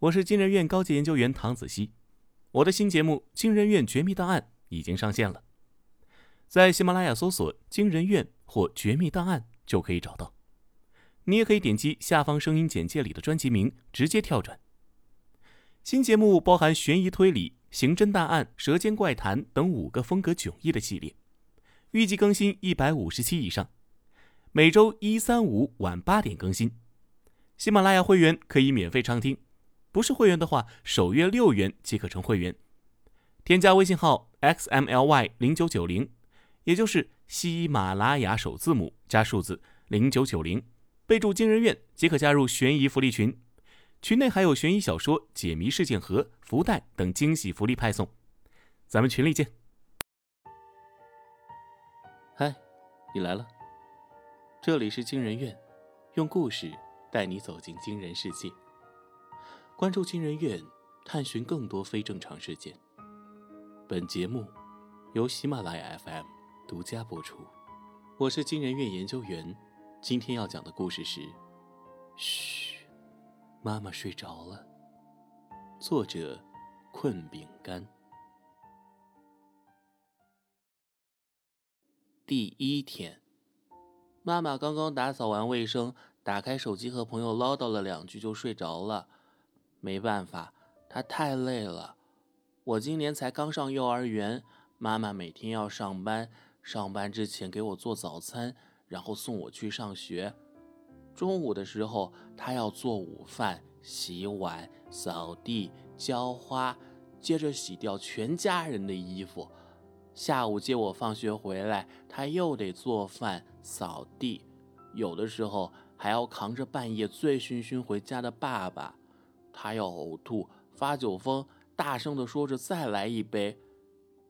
我是金人院高级研究员唐子熙，我的新节目《金人院绝密档案》已经上线了，在喜马拉雅搜索“金人院”或“绝密档案”就可以找到。你也可以点击下方声音简介里的专辑名，直接跳转。新节目包含悬疑推理、刑侦大案、舌尖怪谈等五个风格迥异的系列，预计更新一百五十期以上，每周一、三、五晚八点更新。喜马拉雅会员可以免费畅听。不是会员的话，首月六元即可成会员。添加微信号 xmly 零九九零，也就是喜马拉雅首字母加数字零九九零，备注“惊人院”即可加入悬疑福利群。群内还有悬疑小说、解谜事件盒、福袋等惊喜福利派送。咱们群里见。嗨，你来了。这里是惊人院，用故事带你走进惊人世界。关注金人院，探寻更多非正常事件。本节目由喜马拉雅 FM 独家播出。我是金人院研究员，今天要讲的故事是：嘘，妈妈睡着了。作者：困饼干。第一天，妈妈刚刚打扫完卫生，打开手机和朋友唠叨了两句，就睡着了。没办法，他太累了。我今年才刚上幼儿园，妈妈每天要上班，上班之前给我做早餐，然后送我去上学。中午的时候，她要做午饭、洗碗、扫地、浇花，接着洗掉全家人的衣服。下午接我放学回来，她又得做饭、扫地，有的时候还要扛着半夜醉醺醺回家的爸爸。他要呕吐，发酒疯，大声地说着：“再来一杯。”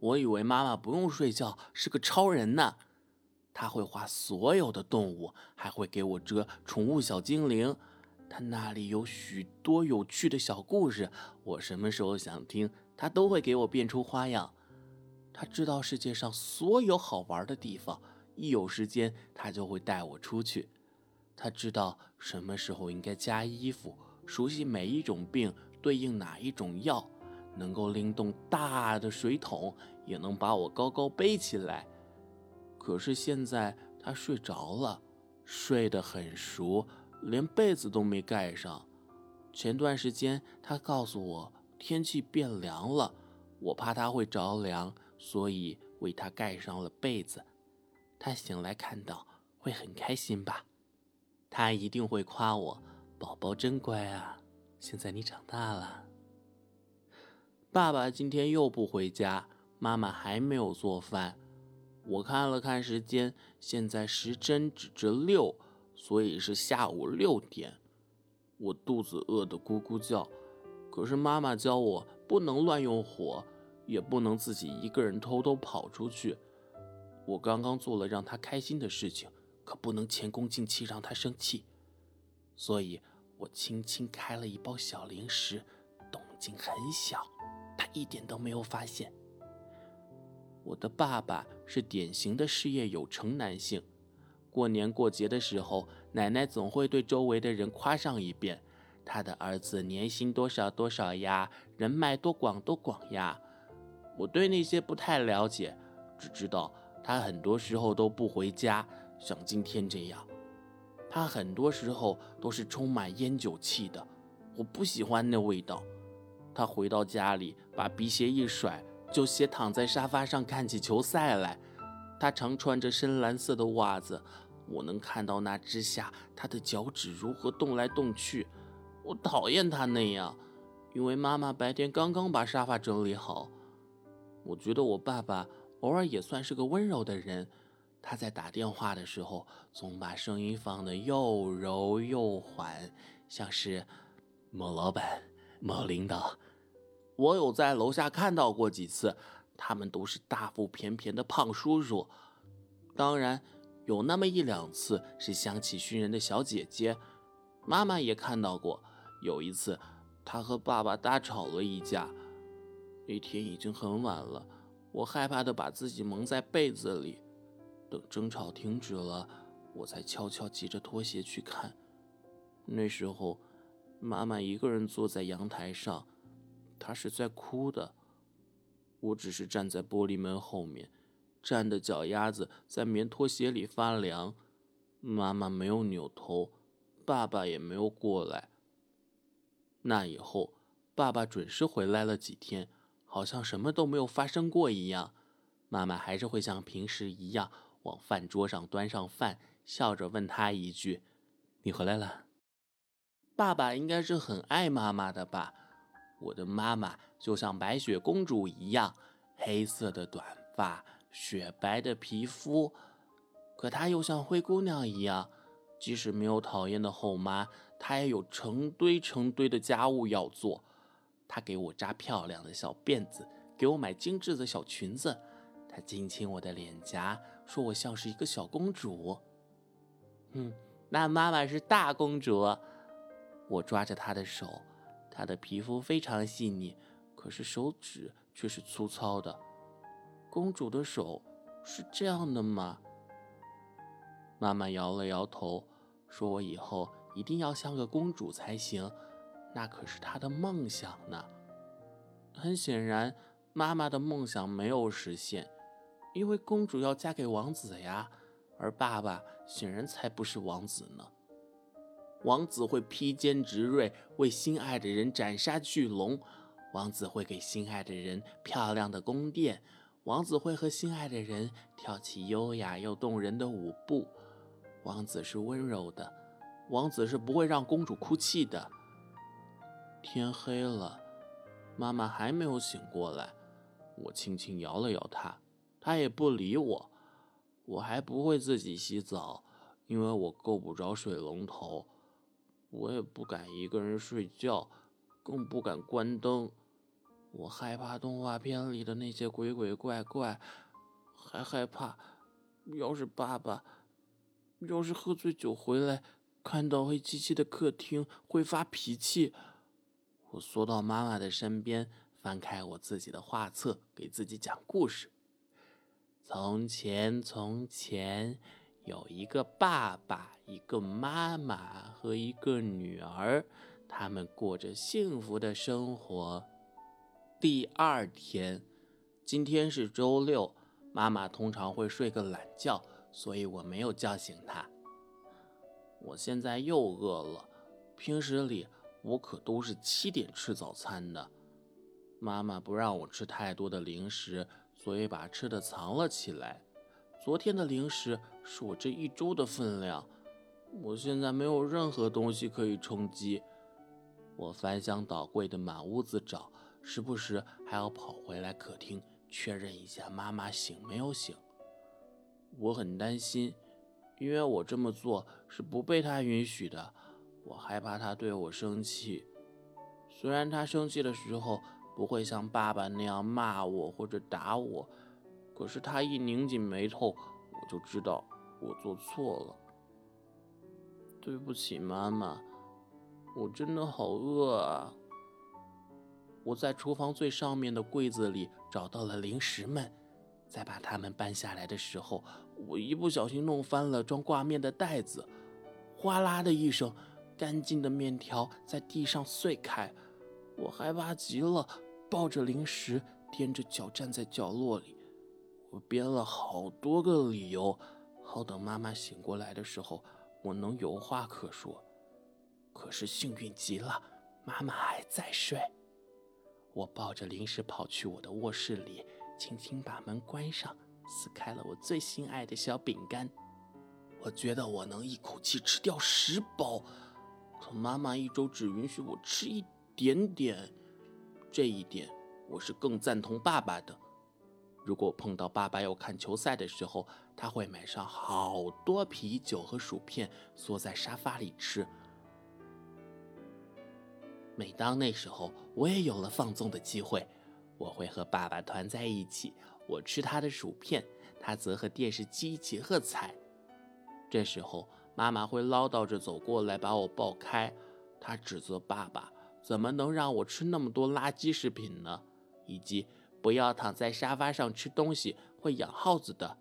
我以为妈妈不用睡觉，是个超人呢。他会画所有的动物，还会给我折宠物小精灵。他那里有许多有趣的小故事，我什么时候想听，他都会给我变出花样。他知道世界上所有好玩的地方，一有时间他就会带我出去。他知道什么时候应该加衣服。熟悉每一种病对应哪一种药，能够拎动大的水桶，也能把我高高背起来。可是现在他睡着了，睡得很熟，连被子都没盖上。前段时间他告诉我天气变凉了，我怕他会着凉，所以为他盖上了被子。他醒来看到会很开心吧？他一定会夸我。宝宝真乖啊！现在你长大了。爸爸今天又不回家，妈妈还没有做饭。我看了看时间，现在时针指着六，所以是下午六点。我肚子饿得咕咕叫，可是妈妈教我不能乱用火，也不能自己一个人偷偷跑出去。我刚刚做了让她开心的事情，可不能前功尽弃，让她生气。所以，我轻轻开了一包小零食，动静很小，他一点都没有发现。我的爸爸是典型的事业有成男性，过年过节的时候，奶奶总会对周围的人夸上一遍：“他的儿子年薪多少多少呀，人脉多广多广呀。”我对那些不太了解，只知道他很多时候都不回家，像今天这样。他很多时候都是充满烟酒气的，我不喜欢那味道。他回到家里，把皮鞋一甩，就斜躺在沙发上看起球赛来。他常穿着深蓝色的袜子，我能看到那之下他的脚趾如何动来动去。我讨厌他那样，因为妈妈白天刚刚把沙发整理好。我觉得我爸爸偶尔也算是个温柔的人。他在打电话的时候，总把声音放得又柔又缓，像是某老板、某领导。我有在楼下看到过几次，他们都是大腹便便的胖叔叔。当然，有那么一两次是香气熏人的小姐姐。妈妈也看到过，有一次她和爸爸大吵了一架。那天已经很晚了，我害怕的把自己蒙在被子里。等争吵停止了，我才悄悄急着脱鞋去看。那时候，妈妈一个人坐在阳台上，她是在哭的。我只是站在玻璃门后面，站的脚丫子在棉拖鞋里发凉。妈妈没有扭头，爸爸也没有过来。那以后，爸爸准时回来了几天，好像什么都没有发生过一样。妈妈还是会像平时一样往饭桌上端上饭，笑着问他一句：“你回来了。”爸爸应该是很爱妈妈的吧？我的妈妈就像白雪公主一样，黑色的短发，雪白的皮肤。可她又像灰姑娘一样，即使没有讨厌的后妈，她也有成堆成堆的家务要做。她给我扎漂亮的小辫子，给我买精致的小裙子。她亲亲我的脸颊，说我像是一个小公主。嗯，那妈妈是大公主。我抓着她的手，她的皮肤非常细腻，可是手指却是粗糙的。公主的手是这样的吗？妈妈摇了摇头，说：“我以后一定要像个公主才行，那可是她的梦想呢。”很显然，妈妈的梦想没有实现，因为公主要嫁给王子呀，而爸爸显然才不是王子呢。王子会披坚执锐，为心爱的人斩杀巨龙；王子会给心爱的人漂亮的宫殿；王子会和心爱的人跳起优雅又动人的舞步。王子是温柔的，王子是不会让公主哭泣的。天黑了，妈妈还没有醒过来，我轻轻摇了摇她，他也不理我。我还不会自己洗澡，因为我够不着水龙头。我也不敢一个人睡觉，更不敢关灯。我害怕动画片里的那些鬼鬼怪怪，还害怕，要是爸爸要是喝醉酒回来，看到黑漆漆的客厅会发脾气。我缩到妈妈的身边，翻开我自己的画册，给自己讲故事。从前，从前。有一个爸爸，一个妈妈和一个女儿，他们过着幸福的生活。第二天，今天是周六，妈妈通常会睡个懒觉，所以我没有叫醒她。我现在又饿了，平时里我可都是七点吃早餐的。妈妈不让我吃太多的零食，所以把吃的藏了起来。昨天的零食是我这一周的分量，我现在没有任何东西可以充饥。我翻箱倒柜的满屋子找，时不时还要跑回来客厅确认一下妈妈醒没有醒。我很担心，因为我这么做是不被她允许的。我害怕她对我生气，虽然她生气的时候不会像爸爸那样骂我或者打我。可是他一拧紧眉头，我就知道我做错了。对不起，妈妈，我真的好饿啊！我在厨房最上面的柜子里找到了零食们，在把它们搬下来的时候，我一不小心弄翻了装挂面的袋子，哗啦的一声，干净的面条在地上碎开。我害怕极了，抱着零食，踮着脚站在角落里。我编了好多个理由，好等妈妈醒过来的时候，我能有话可说。可是幸运极了，妈妈还在睡。我抱着零食跑去我的卧室里，轻轻把门关上，撕开了我最心爱的小饼干。我觉得我能一口气吃掉十包，可妈妈一周只允许我吃一点点。这一点，我是更赞同爸爸的。如果碰到爸爸要看球赛的时候，他会买上好多啤酒和薯片，缩在沙发里吃。每当那时候，我也有了放纵的机会，我会和爸爸团在一起，我吃他的薯片，他则和电视机一起喝彩。这时候，妈妈会唠叨着走过来把我抱开，她指责爸爸怎么能让我吃那么多垃圾食品呢？以及。不要躺在沙发上吃东西，会养耗子的。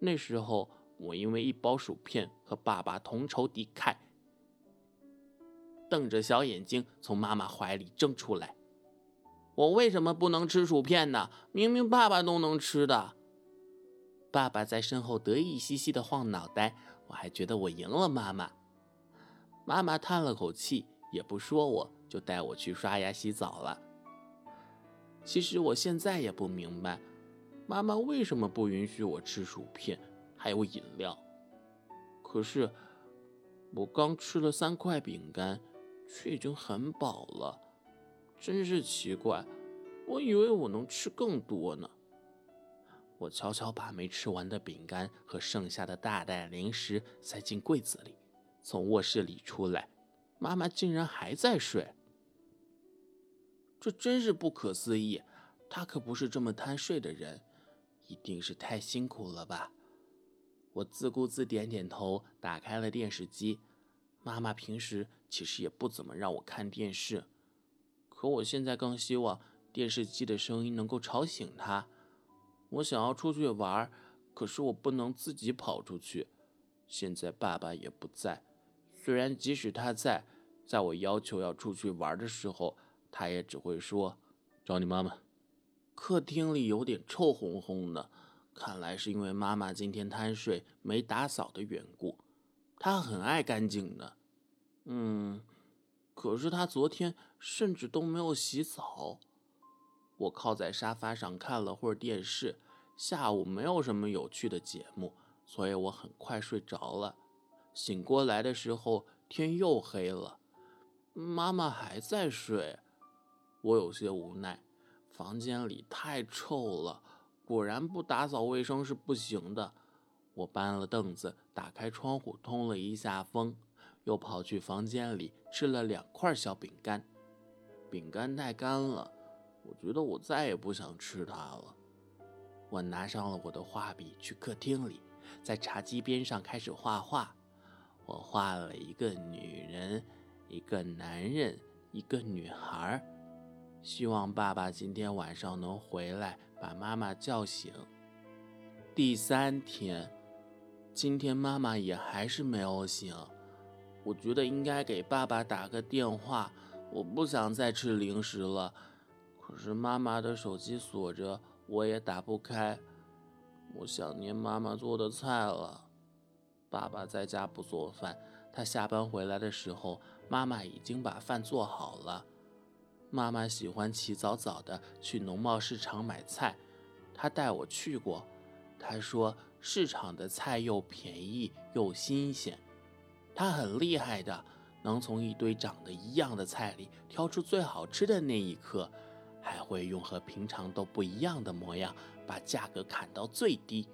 那时候，我因为一包薯片和爸爸同仇敌忾。瞪着小眼睛从妈妈怀里挣出来。我为什么不能吃薯片呢？明明爸爸都能吃的。爸爸在身后得意兮兮的晃脑袋，我还觉得我赢了妈妈。妈妈叹了口气，也不说我，就带我去刷牙洗澡了。其实我现在也不明白，妈妈为什么不允许我吃薯片，还有饮料。可是我刚吃了三块饼干，却已经很饱了，真是奇怪。我以为我能吃更多呢。我悄悄把没吃完的饼干和剩下的大袋零食塞进柜子里，从卧室里出来，妈妈竟然还在睡。这真是不可思议，他可不是这么贪睡的人，一定是太辛苦了吧？我自顾自点点头，打开了电视机。妈妈平时其实也不怎么让我看电视，可我现在更希望电视机的声音能够吵醒她。我想要出去玩，可是我不能自己跑出去。现在爸爸也不在，虽然即使他在，在我要求要出去玩的时候。他也只会说：“找你妈妈。”客厅里有点臭烘烘的，看来是因为妈妈今天贪睡没打扫的缘故。她很爱干净的，嗯，可是她昨天甚至都没有洗澡。我靠在沙发上看了会儿电视，下午没有什么有趣的节目，所以我很快睡着了。醒过来的时候，天又黑了，妈妈还在睡。我有些无奈，房间里太臭了，果然不打扫卫生是不行的。我搬了凳子，打开窗户通了一下风，又跑去房间里吃了两块小饼干。饼干太干了，我觉得我再也不想吃它了。我拿上了我的画笔，去客厅里，在茶几边上开始画画。我画了一个女人，一个男人，一个女孩。希望爸爸今天晚上能回来，把妈妈叫醒。第三天，今天妈妈也还是没有醒。我觉得应该给爸爸打个电话。我不想再吃零食了，可是妈妈的手机锁着，我也打不开。我想念妈妈做的菜了。爸爸在家不做饭，他下班回来的时候，妈妈已经把饭做好了。妈妈喜欢起早早的去农贸市场买菜，她带我去过。她说市场的菜又便宜又新鲜。她很厉害的，能从一堆长得一样的菜里挑出最好吃的那一颗，还会用和平常都不一样的模样把价格砍到最低。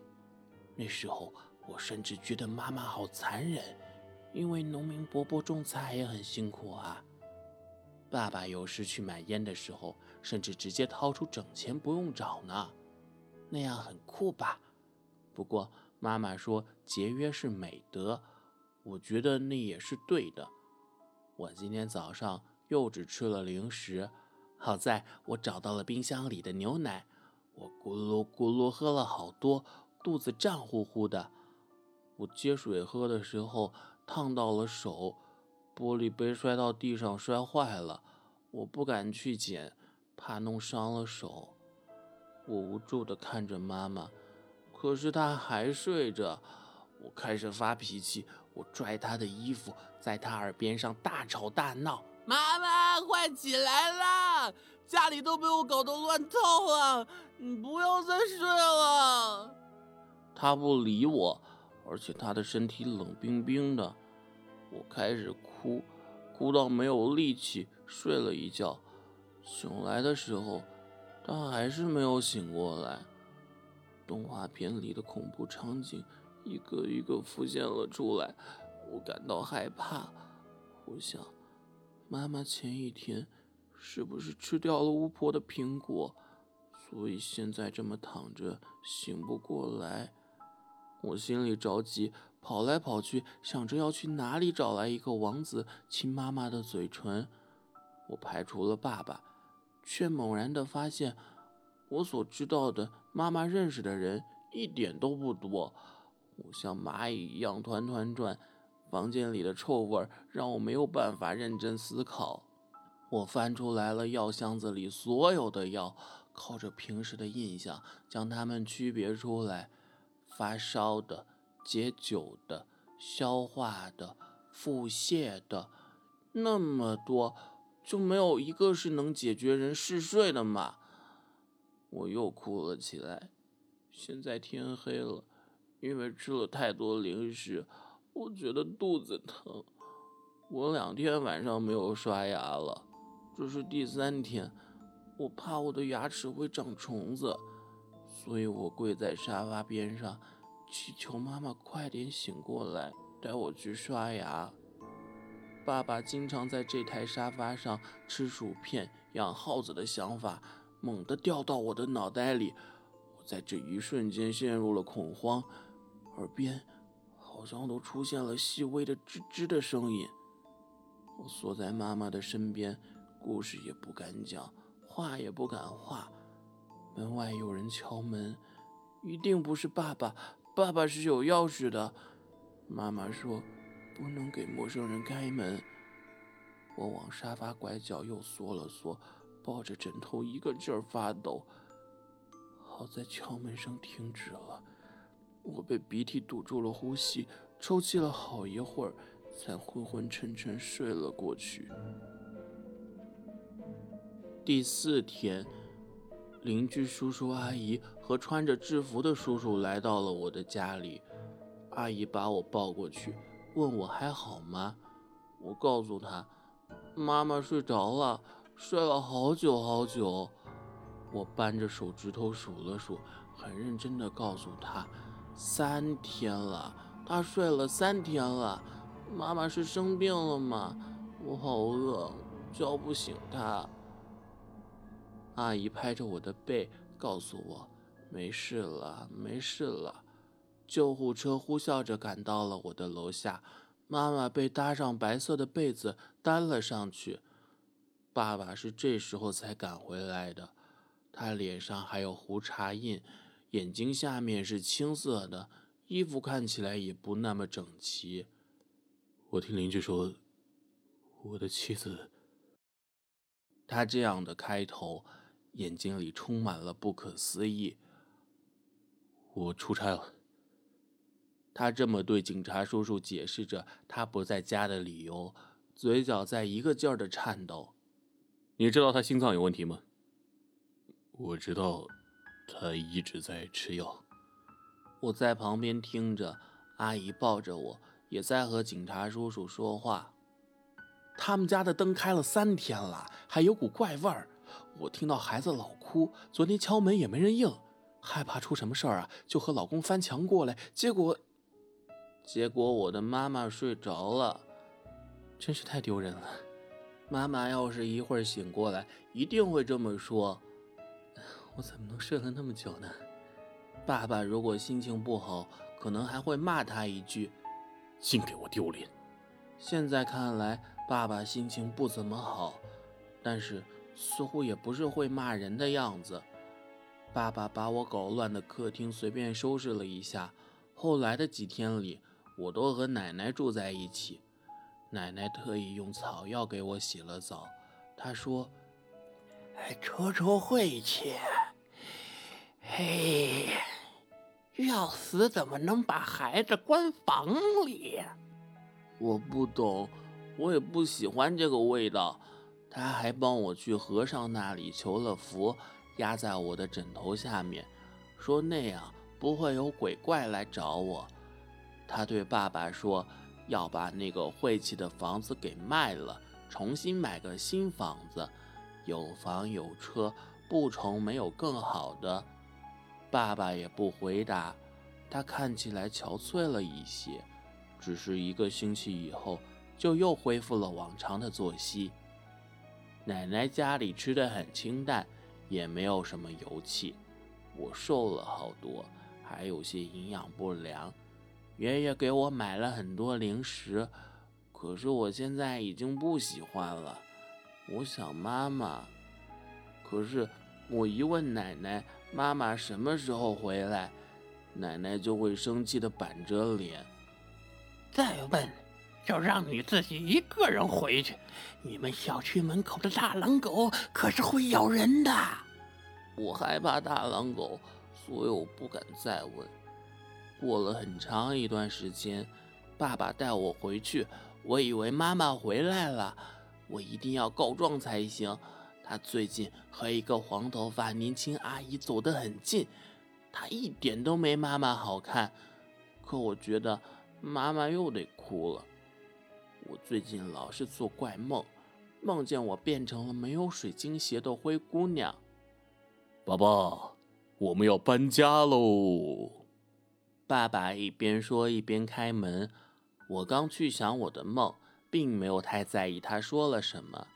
那时候我甚至觉得妈妈好残忍，因为农民伯伯种菜也很辛苦啊。爸爸有时去买烟的时候，甚至直接掏出整钱不用找呢，那样很酷吧？不过妈妈说节约是美德，我觉得那也是对的。我今天早上又只吃了零食，好在我找到了冰箱里的牛奶，我咕噜咕噜喝了好多，肚子胀乎乎的。我接水喝的时候烫到了手。玻璃杯摔到地上，摔坏了，我不敢去捡，怕弄伤了手。我无助地看着妈妈，可是她还睡着。我开始发脾气，我拽她的衣服，在她耳边上大吵大闹：“妈妈，快起来啦！家里都被我搞得乱套了，你不要再睡了。”她不理我，而且她的身体冷冰冰的。我开始哭，哭到没有力气，睡了一觉。醒来的时候，他还是没有醒过来。动画片里的恐怖场景一个一个浮现了出来，我感到害怕。我想，妈妈前一天是不是吃掉了巫婆的苹果，所以现在这么躺着，醒不过来。我心里着急。跑来跑去，想着要去哪里找来一个王子亲妈妈的嘴唇。我排除了爸爸，却猛然的发现，我所知道的妈妈认识的人一点都不多。我像蚂蚁一样团团转，房间里的臭味让我没有办法认真思考。我翻出来了药箱子里所有的药，靠着平时的印象将它们区别出来：发烧的、解酒的、消化的、腹泻的，那么多，就没有一个是能解决人嗜睡的吗？我又哭了起来。现在天黑了，因为吃了太多零食，我觉得肚子疼。我两天晚上没有刷牙了，这是第三天。我怕我的牙齿会长虫子，所以我跪在沙发边上，祈求妈妈快点醒过来，带我去刷牙。爸爸经常在这台沙发上吃薯片、养耗子的想法。猛地掉到我的脑袋里，我在这一瞬间陷入了恐慌，耳边好像都出现了细微的吱吱的声音。我缩在妈妈的身边，故事也不敢讲，话也不敢话。门外有人敲门，一定不是爸爸，爸爸是有钥匙的。妈妈说不能给陌生人开门。我往沙发拐角又缩了缩。抱着枕头一个劲儿发抖。好在敲门声停止了，我被鼻涕堵住了呼吸，抽泣了好一会儿，才昏昏沉沉睡了过去。第四天，邻居叔叔阿姨和穿着制服的叔叔来到了我的家里。阿姨把我抱过去，问我还好吗？我告诉她，妈妈睡着了。睡了好久好久，我扳着手指头数了数，很认真的告诉他：三天了，他睡了三天了。妈妈是生病了吗？我好饿，叫不醒他。阿姨拍着我的背，告诉我：没事了，没事了。救护车呼啸着赶到了我的楼下，妈妈被搭上白色的被子担了上去。爸爸是这时候才赶回来的，他脸上还有胡茬印，眼睛下面是青色的，衣服看起来也不那么整齐。我听邻居说，我的妻子。他这样的开头，眼睛里充满了不可思议。我出差了。他这么对警察叔叔解释着他不在家的理由，嘴角在一个劲儿的颤抖。你知道他心脏有问题吗？我知道，他一直在吃药。我在旁边听着，阿姨抱着我，也在和警察叔叔说话。他们家的灯开了三天了，还有股怪味儿。我听到孩子老哭，昨天敲门也没人应，害怕出什么事儿啊，就和老公翻墙过来。结果，结果我的妈妈睡着了，真是太丢人了。妈妈要是一会儿醒过来，一定会这么说：“我怎么能睡了那么久呢？”爸爸如果心情不好，可能还会骂他一句：“净给我丢脸。”现在看来，爸爸心情不怎么好，但是似乎也不是会骂人的样子。爸爸把我搞乱的客厅随便收拾了一下。后来的几天里，我都和奶奶住在一起。奶奶特意用草药给我洗了澡，她说：“出出晦气，嘿，要死怎么能把孩子关房里？”我不懂，我也不喜欢这个味道。他还帮我去和尚那里求了符，压在我的枕头下面，说那样不会有鬼怪来找我。他对爸爸说。要把那个晦气的房子给卖了，重新买个新房子，有房有车，不愁没有更好的。爸爸也不回答，他看起来憔悴了一些，只是一个星期以后就又恢复了往常的作息。奶奶家里吃的很清淡，也没有什么油气，我瘦了好多，还有些营养不良。爷爷给我买了很多零食，可是我现在已经不喜欢了。我想妈妈，可是我一问奶奶妈妈什么时候回来，奶奶就会生气的板着脸。再问就让你自己一个人回去。你们小区门口的大狼狗可是会咬人的。我害怕大狼狗，所以我不敢再问。过了很长一段时间，爸爸带我回去，我以为妈妈回来了，我一定要告状才行。他最近和一个黄头发年轻阿姨走得很近，她一点都没妈妈好看。可我觉得妈妈又得哭了。我最近老是做怪梦，梦见我变成了没有水晶鞋的灰姑娘。爸爸，我们要搬家喽！爸爸一边说一边开门。我刚去想我的梦，并没有太在意他说了什么。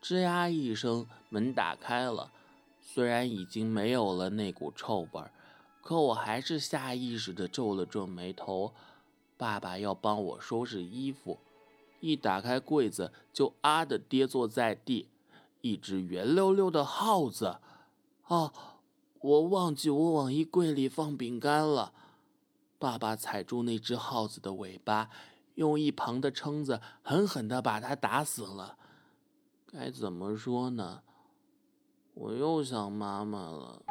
吱呀一声，门打开了。虽然已经没有了那股臭味儿，可我还是下意识地皱了皱眉头。爸爸要帮我收拾衣服，一打开柜子就啊的跌坐在地。一只圆溜溜的耗子，哦！我忘记我往衣柜里放饼干了。爸爸踩住那只耗子的尾巴，用一旁的撑子狠狠地把它打死了。该怎么说呢？我又想妈妈了。